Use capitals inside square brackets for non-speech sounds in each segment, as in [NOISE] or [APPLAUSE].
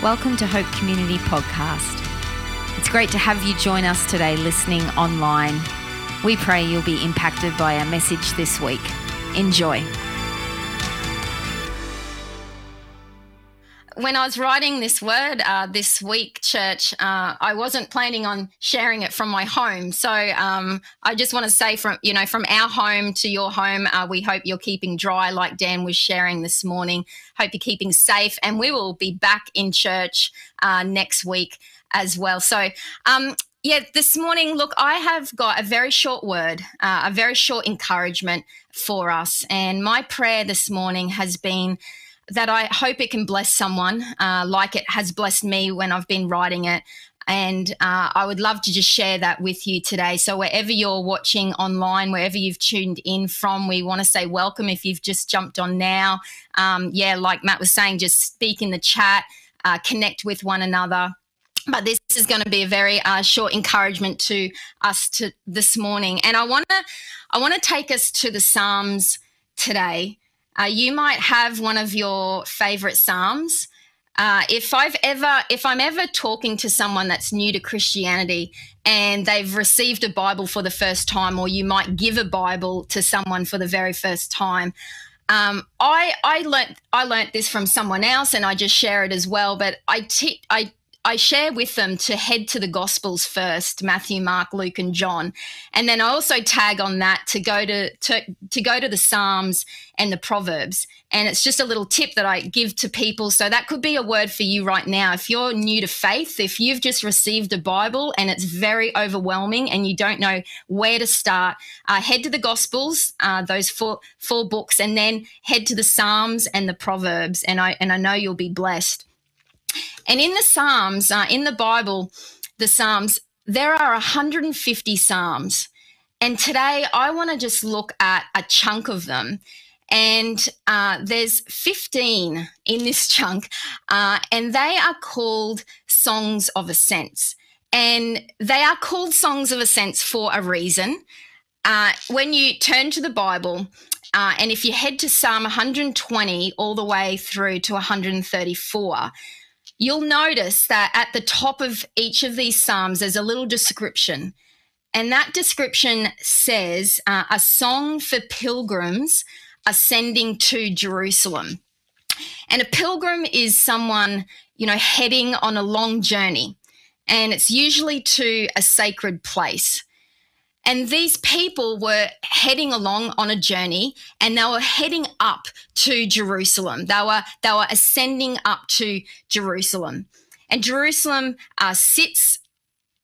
Welcome to Hope Community Podcast. It's great to have you join us today listening online. We pray you'll be impacted by our message this week. Enjoy. When I was writing this word uh, this week, church, uh, I wasn't planning on sharing it from my home. So um, I just want to say from you know from our home to your home, uh, we hope you're keeping dry, like Dan was sharing this morning. Hope you're keeping safe, and we will be back in church uh, next week as well. So. Um, yeah, this morning, look, I have got a very short word, uh, a very short encouragement for us. And my prayer this morning has been that I hope it can bless someone uh, like it has blessed me when I've been writing it. And uh, I would love to just share that with you today. So, wherever you're watching online, wherever you've tuned in from, we want to say welcome if you've just jumped on now. Um, yeah, like Matt was saying, just speak in the chat, uh, connect with one another. But this is going to be a very uh, short encouragement to us to this morning, and I want to I want to take us to the Psalms today. Uh, you might have one of your favorite Psalms. Uh, if I've ever, if I'm ever talking to someone that's new to Christianity and they've received a Bible for the first time, or you might give a Bible to someone for the very first time, um, I I learnt I learnt this from someone else, and I just share it as well. But I I I share with them to head to the Gospels first, Matthew, Mark, Luke, and John, and then I also tag on that to go to, to to go to the Psalms and the Proverbs. And it's just a little tip that I give to people. So that could be a word for you right now. If you're new to faith, if you've just received a Bible and it's very overwhelming and you don't know where to start, uh, head to the Gospels, uh, those four four books, and then head to the Psalms and the Proverbs. And I and I know you'll be blessed. And in the Psalms, uh, in the Bible, the Psalms, there are 150 Psalms. And today I want to just look at a chunk of them. And uh, there's 15 in this [LAUGHS] chunk, uh, and they are called Songs of Ascents. And they are called Songs of Ascents for a reason. Uh, when you turn to the Bible, uh, and if you head to Psalm 120 all the way through to 134, you'll notice that at the top of each of these Psalms, there's a little description. And that description says uh, a song for pilgrims ascending to Jerusalem. And a pilgrim is someone, you know, heading on a long journey. And it's usually to a sacred place. And these people were heading along on a journey and they were heading up to Jerusalem. They were, they were ascending up to Jerusalem. And Jerusalem uh, sits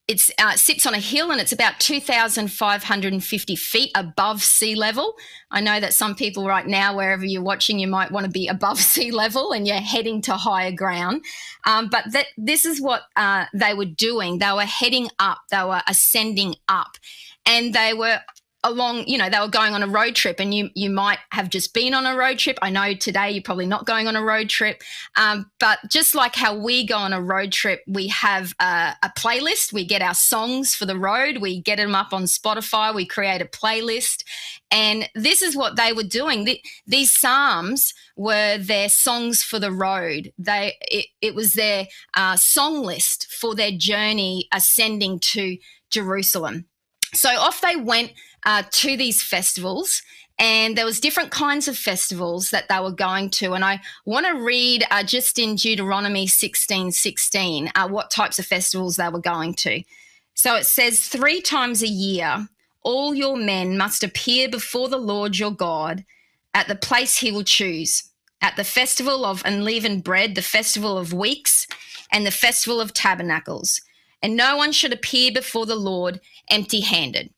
it uh, sits on a hill and it's about 2,550 feet above sea level. I know that some people right now, wherever you're watching, you might want to be above [LAUGHS] sea level and you're heading to higher ground. Um, but this is what uh, they were doing. They were heading up, they were ascending up and they were along you know they were going on a road trip and you you might have just been on a road trip. I know today you're probably not going on a road trip. Um, but just like how we go on a road trip we have a, a, playlist. We get our songs for the road. We get them up on spotify. We create a playlist. And this is what they were doing. The, these psalms were their songs for the road. They it, it was their uh, song list for their journey ascending to jerusalem. So off they went uh, to these festivals and there was different kinds of festivals that they were going to and i want to read uh, just in deuteronomy 16 16 uh, what types of festivals they were going to so it says three times a year all your men must appear before the lord your god at the place he will choose at the festival of unleavened bread the festival of weeks and the festival of tabernacles and no one should appear before the lord empty handed.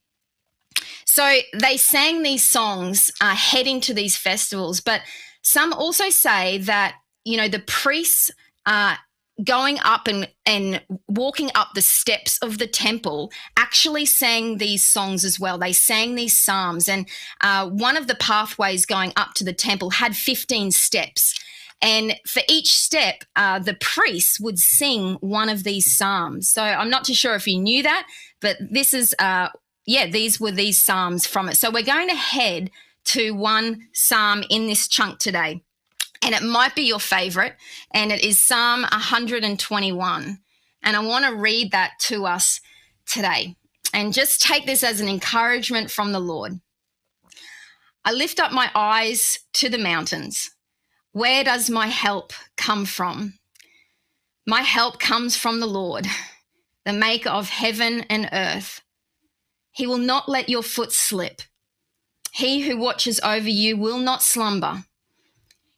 So they sang these songs uh, heading to these festivals, but some also say that, you know, the priests uh, going up and, and walking up the steps of the temple actually sang these songs as well. They sang these psalms, and uh, one of the pathways going up to the temple had 15 steps. And for each step, uh, the priests would sing one of these psalms. So I'm not too sure if you knew that, but this is, uh, yeah, these were these psalms from it. So we're going to head to one psalm in this chunk today. and it might be your favorite, and it is Psalm 121. And I want to read that to us today. And just take this as an encouragement from the Lord. I lift up my eyes to the mountains. Where does my help come from? My help comes from the Lord, the maker of heaven and earth. He will not let your foot slip. He who watches over you will not slumber.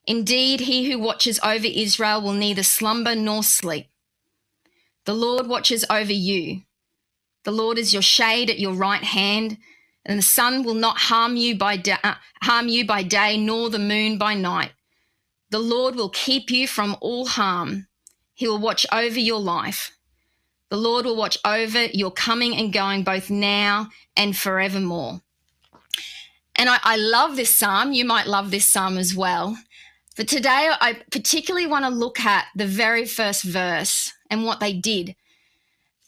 Indeed, he who watches over Israel will neither slumber nor sleep. The Lord watches over you. The Lord is your shade at your right hand, and the sun will not harm you by da- uh, harm you by day, nor the moon by night. The Lord will keep you from all harm. He will watch over your life. The Lord will watch over your coming and going both now and forevermore. And I, I love this psalm. You might love this psalm as well. But today, I particularly want to look at the very first verse and what they did.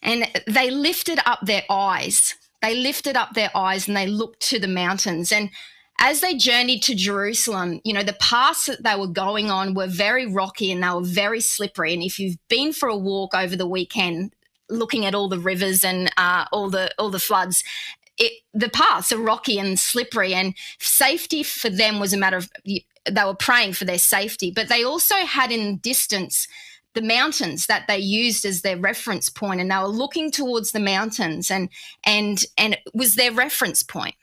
And they lifted up their eyes. They lifted up their eyes and they looked to the mountains. And as they journeyed to Jerusalem, you know, the paths that they were going on were very rocky and they were very slippery. And if you've been for a walk over the weekend, looking at all the rivers and uh, all the all the floods, it, the paths are rocky and slippery, and safety for them was a matter of they were praying for their safety. But they also had in distance the mountains that they used as their reference point, and they were looking towards the mountains, and and and it was their reference point.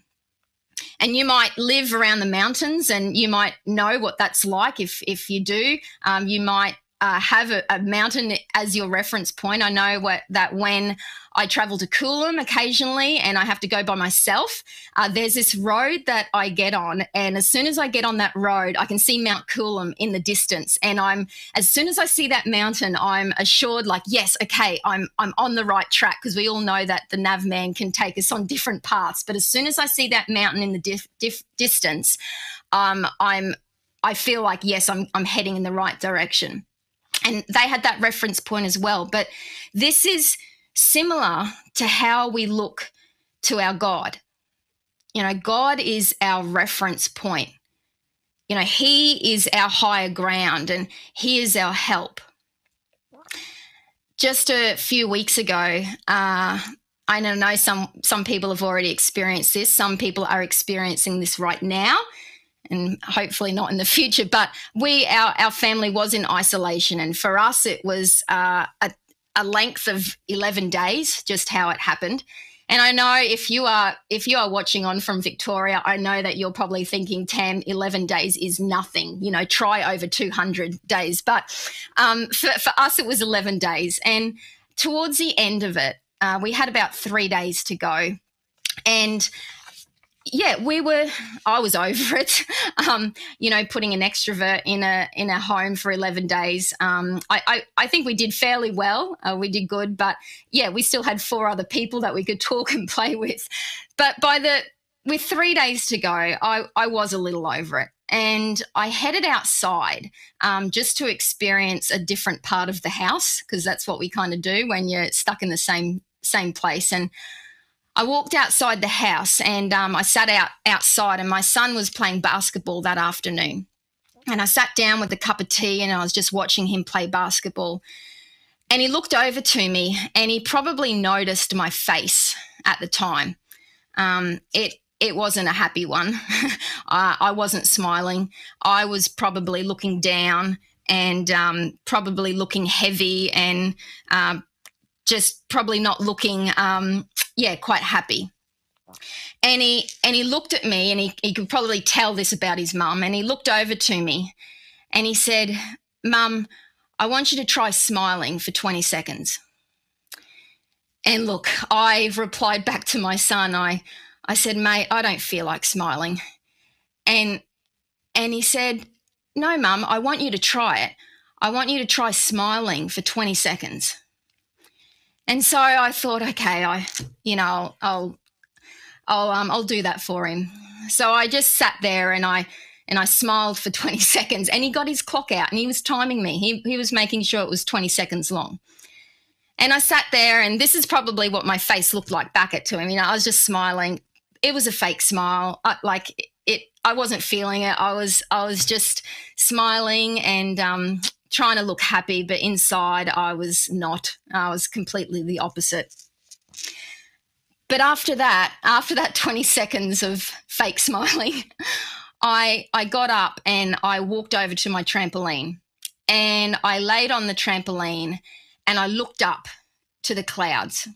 and you might live around the mountains and you might know what that's like if if you do um, you might uh, have a, a, mountain as your reference point. I know what, that when I travel to Coolum occasionally and I have to go by myself, uh, there's this road that I get on, and as soon as I get on that road, I can see Mount Coolum in the distance, and I'm as soon as I see that mountain, I'm assured like, yes, okay, I'm I'm on the right track. Because we all know that the nav man can take us on different paths, but as soon as I see that mountain in the dif- dif- distance, um, I'm I feel like yes, I'm I'm heading in the right direction and they had that reference point as well. But this is similar to how we look to our God. You know, God is our reference point. You know, He is our higher ground and He is our help. Just a few weeks ago, uh, I know some some people have already experienced this. Some people are experiencing this right now and hopefully not in the [LAUGHS] future. But we, our, our family was in isolation. And for us, it was uh, a, a length of 11 days, just how it happened. And I know if you are if you are watching on from Victoria, I know that you're probably thinking, Tam, 11 days is nothing. You know, try over 200 days. But um, for, for us, it was 11 days. And towards the end of it, uh, we had about three days to go. And yeah, we were. I was [LAUGHS] over it. Um, you know, putting an extrovert in a in a home for eleven days. Um, I, I, I think we did fairly well. Uh, we did good, but yeah, we still had four other people that we could [LAUGHS] talk and play with. But by the with three days to go, I I was a little over it, and I headed outside um, just to experience a different part of the house because that's what we kind of do when you're stuck in the same same place and I walked outside the house and um, I sat out outside, and my son was playing basketball that afternoon. And I sat down with a cup of tea and I was just watching him play basketball. And he looked over to me and he probably noticed my face at the time. Um, it it wasn't a happy one. [LAUGHS] I, I, wasn't smiling. I was probably looking down and um, probably looking heavy and um, just probably not looking um, yeah, quite happy. And he and he looked at me and he, he could probably tell this about his mum. And he looked over to me and he said, Mum, I want you to try smiling for 20 seconds. And look, I've replied back to my son, I I said, mate, I don't feel like smiling. And and he said, No, mum, I want you to try it. I want you to try smiling for 20 seconds. And so I thought, okay, I, you know, I'll, I'll, um, I'll do that for him. So I just sat there and I, and I smiled for [LAUGHS] 20 seconds and he got his clock out and he was timing me. He, he was making sure it was 20 seconds long. And I sat there and this is probably what my face looked like back at to him. You know, I was just smiling. It was a fake smile. I, like it, I wasn't feeling it. I was I was just smiling and um, trying to look happy, but inside I was not. I was completely the opposite. But after that, after that [LAUGHS] 20 seconds of fake smiling, [LAUGHS] I I got up and I walked over to my trampoline and I laid on the trampoline and I looked up to the clouds.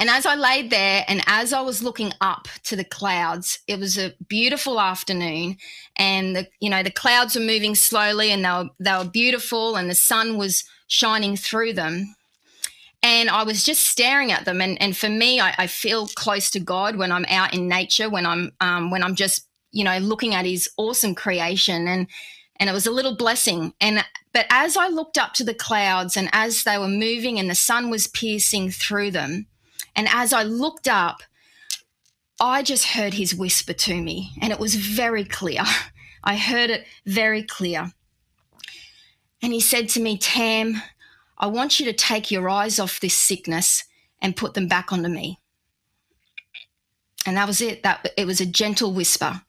And as I laid there and as I was looking up to the clouds, it was a beautiful afternoon and the you know the clouds were moving slowly and they were they were beautiful and the sun was shining through them. And I was just staring at them. And, and for me, I, I feel close to God when I'm out in nature, when I'm um, when I'm just you know looking at His awesome creation. And and it was a little blessing. And but as I looked up to the clouds and as they were moving and the sun was piercing through them, and as I looked up, I just heard his whisper to me, and it was very clear. [LAUGHS] I heard it very clear. And he said to me, Tam, I want you to take your eyes off this sickness and put them back onto me. And that was it. That it was a gentle whisper.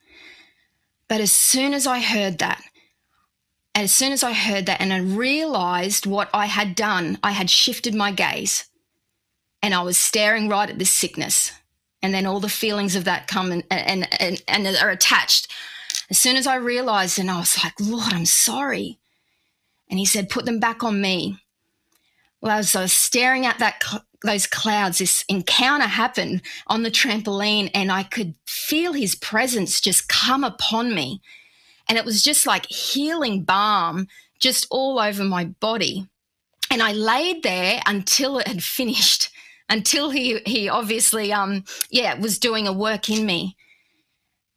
But as soon as I heard that, as soon as I heard that and I realized what I had done, I had shifted my gaze and I was staring right at this sickness. And then all the feelings of that come and, and, and, and are attached. As soon as I realized, and I was like, Lord, I'm sorry. And he said, put them back on me. Well, as I was staring at that those clouds, this encounter happened on the trampoline, and I could feel his presence just come upon me. And it was just like healing balm just all over my body. And I laid there until it had finished, until he he obviously um yeah was doing a work in me.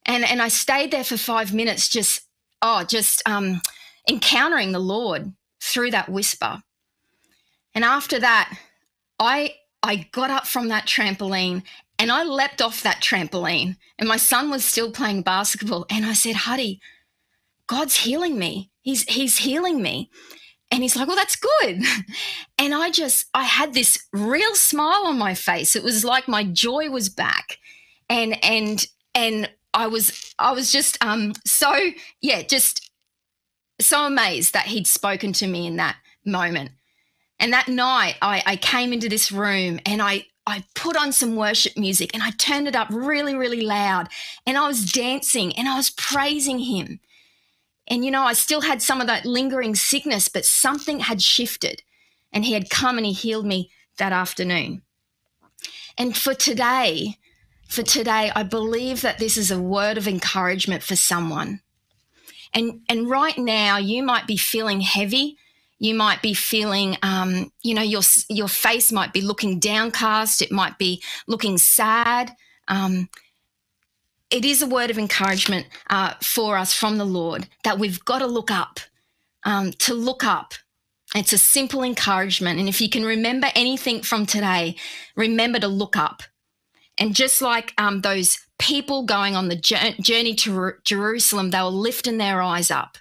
And and I stayed there for five minutes, just oh, just um encountering the Lord through that whisper. And after that, I I got up from that trampoline and I leapt off that trampoline. And my son was still playing basketball. And I said, Huddy, God's healing me. He's he's healing me. And he's like, well, that's good. [LAUGHS] And I just, I had this real smile on my face. It was like my joy was back. And, and, and I was, I was just, um, so, yeah, just so amazed that he'd spoken to me in that moment. And that night I, I came into this room and I, I put on some worship music and I turned it up really, really loud. And I was dancing and I was praising him. And, you know, I still had some of that lingering sickness, but something had shifted. And he had come and he healed me that afternoon. And for today, for today, I believe that this is a word of encouragement for someone. And, and right now, you might be feeling heavy. You might be feeling, um, you know, your, your face might be looking downcast. It might be looking sad. Um, it is a word of encouragement uh, for us from the Lord that we've got to look up, um, to look up. It's a simple encouragement. And if you can remember anything from today, remember to look up. And just like um, those people going on the journey to Jerusalem, they were lifting their eyes up.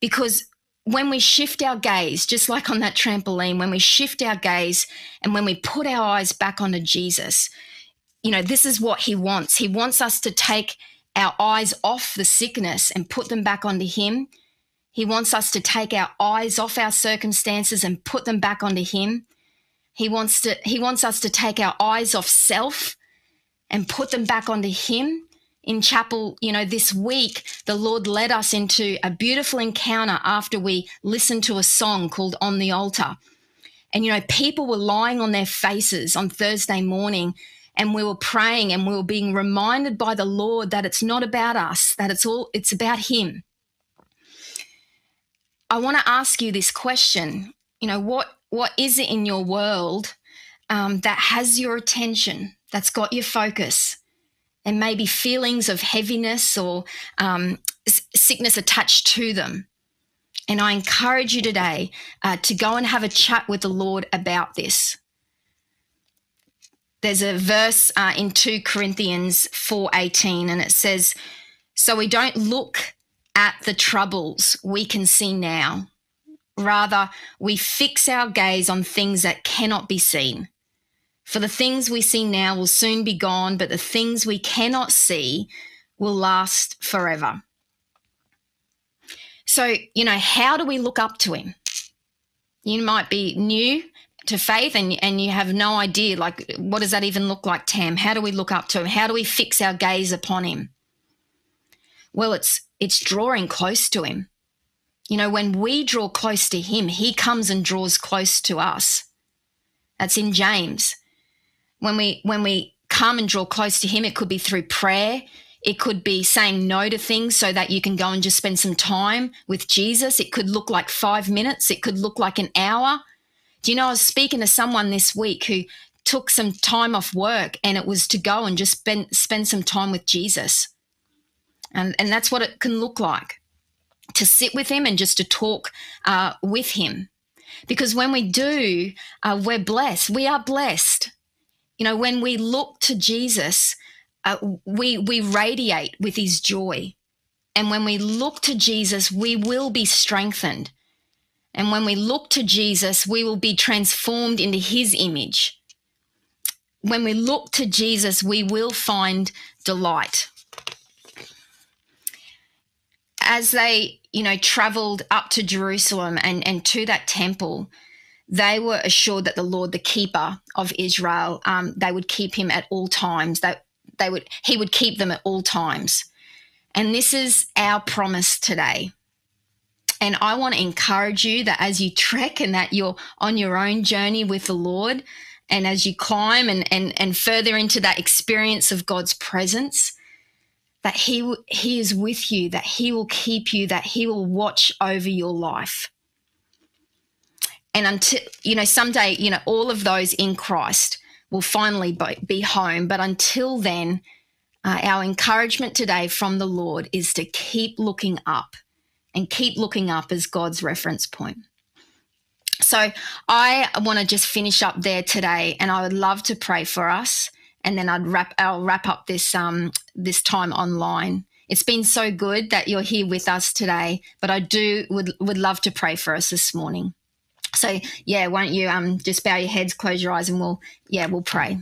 Because when we shift our gaze, just like on that trampoline, when we shift our gaze and when we put our eyes back onto Jesus, you know, this is what he wants. He wants us to take our eyes off the sickness and put them back onto him. He wants us to take our eyes off our circumstances and put them back onto him. He wants to he wants us to take our eyes off self and put them back onto him. In chapel, you know, this week the Lord led us into a beautiful encounter after we listened to a song called On the Altar. And you know, people were lying on their faces on Thursday morning and we were praying and we were being reminded by the Lord that it's not about us, that it's all it's about him. I want to ask you this question. You know, what what is it in your world um, that has your attention, that's got your focus, and maybe feelings of heaviness or um, sickness attached to them? And I encourage you today uh, to go and have a chat with the Lord about this there's a verse uh, in 2 Corinthians 4:18 and it says so we don't look at the troubles we can see now rather we fix our gaze on things that cannot be seen for the things we see now will soon be gone but the things we cannot see will last forever. So, you know, how do we look up to him? You might be new to faith and, and you have no idea, like, what does that even look like, Tam? How do we look up to him? How do we fix our gaze upon him? Well, it's it's drawing close to him. You know, when we draw close to him, he comes and draws close to us. That's in James. When we when we come and draw close to him, it could be through prayer, it could be saying no to things so that you can go and just spend some time with Jesus. It could look like five minutes, it could look like an hour. Do you know, I was speaking to someone this week who took some time off work and it was to go and just spend, spend some time with Jesus. And, and that's what it can look like to sit with him and just to talk uh, with him. Because when we do, uh, we're blessed. We are blessed. You know, when we look to Jesus, uh, we we radiate with his joy and when we look to jesus we will be strengthened and when we look to jesus we will be transformed into his image when we look to jesus we will find delight as they you know traveled up to jerusalem and and to that temple they were assured that the lord the keeper of israel um, they would keep him at all times that they would he would keep them at all times. And this is our promise today. And I want to encourage you that as you trek and that you're on your own journey with the Lord, and as you climb and, and, and further into that experience of God's presence, that he, he is with you, that He will keep you, that He will watch over your life. And until, you know, someday, you know, all of those in Christ will finally be home. But until then, uh, our encouragement today from the Lord is to keep looking up and keep looking up as God's reference point. So I want to just finish up there today, and I would love to pray for us, and then I'd wrap. I'll wrap up this um this time online. It's been so good that you're here with us today, but I do would would love to pray for us this morning. So yeah, won't you um just bow your heads, close your eyes, and we'll yeah we'll pray.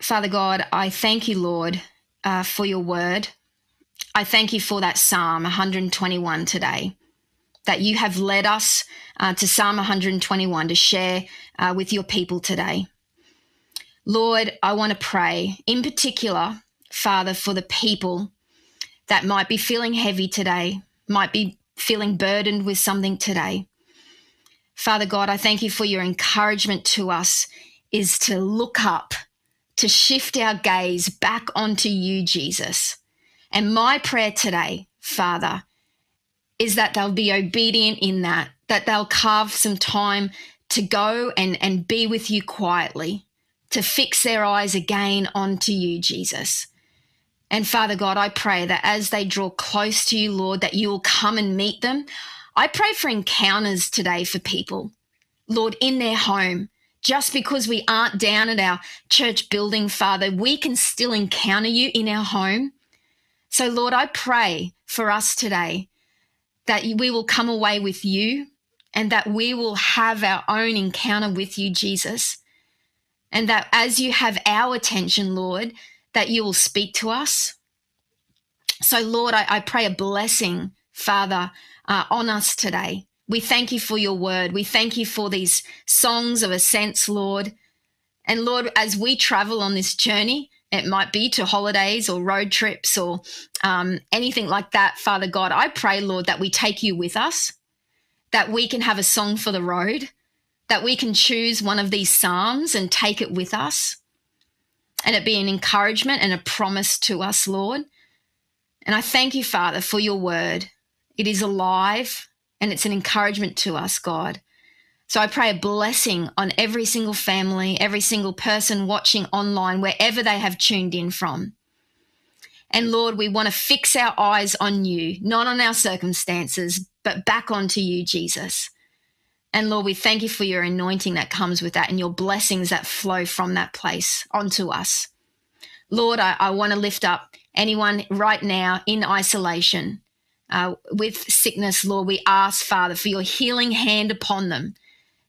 Father God, I thank you, Lord, uh, for your word. I thank you for that Psalm 121 today, that you have led us uh, to Psalm 121 to share uh, with your people today. Lord, I want to pray in particular, Father, for the people that might be feeling heavy today, might be feeling burdened with something today. Father God, I thank you for your encouragement to us is to look up, to shift our gaze back onto you, Jesus. And my prayer today, Father, is that they'll be obedient in that, that they'll carve some time to go and, and be with you quietly, to fix their eyes again onto you, Jesus. And Father God, I pray that as they draw close to you, Lord, that you will come and meet them. I pray for encounters today for people, Lord, in their home. Just because we aren't down at our church building, Father, we can still encounter you in our home. So, Lord, I pray for us today that we will come away with you and that we will have our own encounter with you, Jesus. And that as you have our attention, Lord, that you will speak to us. So, Lord, I, I pray a blessing, Father, uh, on us today. We thank you for your word. We thank you for these songs of ascents, Lord. And Lord, as we travel on this journey, it might be to holidays or road trips or um, anything like that, Father God, I pray, Lord, that we take you with us, that we can have a song for the road, that we can choose one of these Psalms and take it with us and it be an encouragement and a promise to us, Lord. And I thank you, Father, for your word. It is alive and it's an encouragement to us, God. So I pray a blessing on every single family, every single person watching online, wherever they have tuned in from. And Lord, we want to fix our eyes on you, not on our circumstances, but back onto you, Jesus. And Lord, we thank you for your anointing that comes with that and your blessings that flow from that place onto us. Lord, I, I want to lift up anyone right now in isolation uh, with sickness, Lord. We ask, Father, for your healing hand upon them.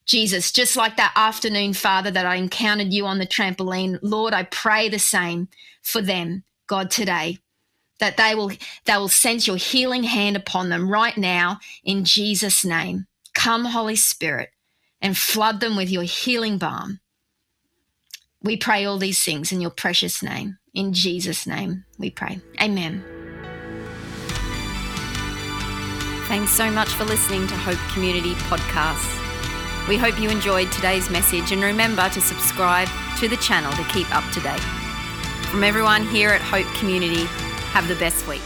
Jesus, just like that afternoon, Father, that I encountered you on the trampoline, Lord, I pray the same for them, God, today. That they will they will sense your healing hand upon them right now in Jesus' name. Come, Holy Spirit, and flood them with your healing balm. We pray all these things in your precious name. In Jesus' name, we pray. Amen. Thanks so much for listening to Hope Community Podcasts. We hope you enjoyed today's message and remember to subscribe to the channel to keep up to date. From everyone here at Hope Community, have the best week.